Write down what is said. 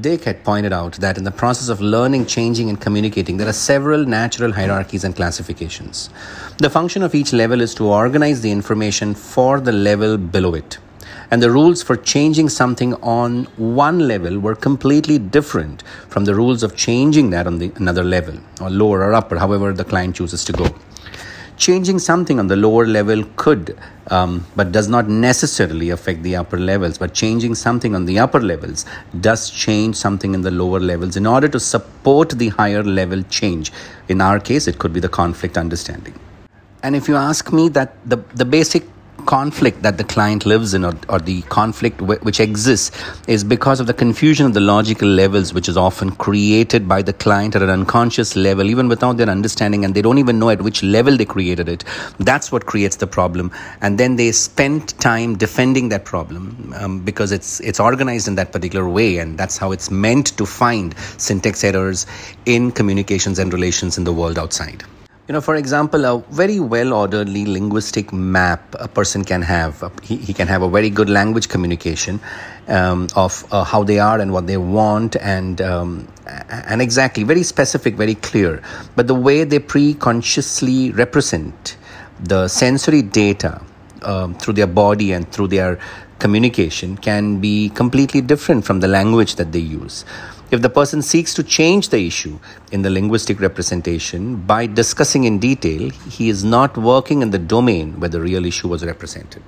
Dick had pointed out that in the process of learning, changing, and communicating, there are several natural hierarchies and classifications. The function of each level is to organize the information for the level below it. And the rules for changing something on one level were completely different from the rules of changing that on the another level, or lower or upper, however the client chooses to go changing something on the lower level could um, but does not necessarily affect the upper levels. But changing something on the upper levels does change something in the lower levels in order to support the higher level change. In our case it could be the conflict understanding. And if you ask me that the, the basic conflict that the client lives in or, or the conflict w- which exists is because of the confusion of the logical levels which is often created by the client at an unconscious level even without their understanding and they don't even know at which level they created it. That's what creates the problem. And then they spend time defending that problem um, because it's it's organized in that particular way and that's how it's meant to find syntax errors in communications and relations in the world outside you know, for example, a very well orderly linguistic map a person can have. He, he can have a very good language communication um, of uh, how they are and what they want, and um, and exactly very specific, very clear. But the way they pre-consciously represent the sensory data um, through their body and through their communication can be completely different from the language that they use. If the person seeks to change the issue in the linguistic representation by discussing in detail, he is not working in the domain where the real issue was represented.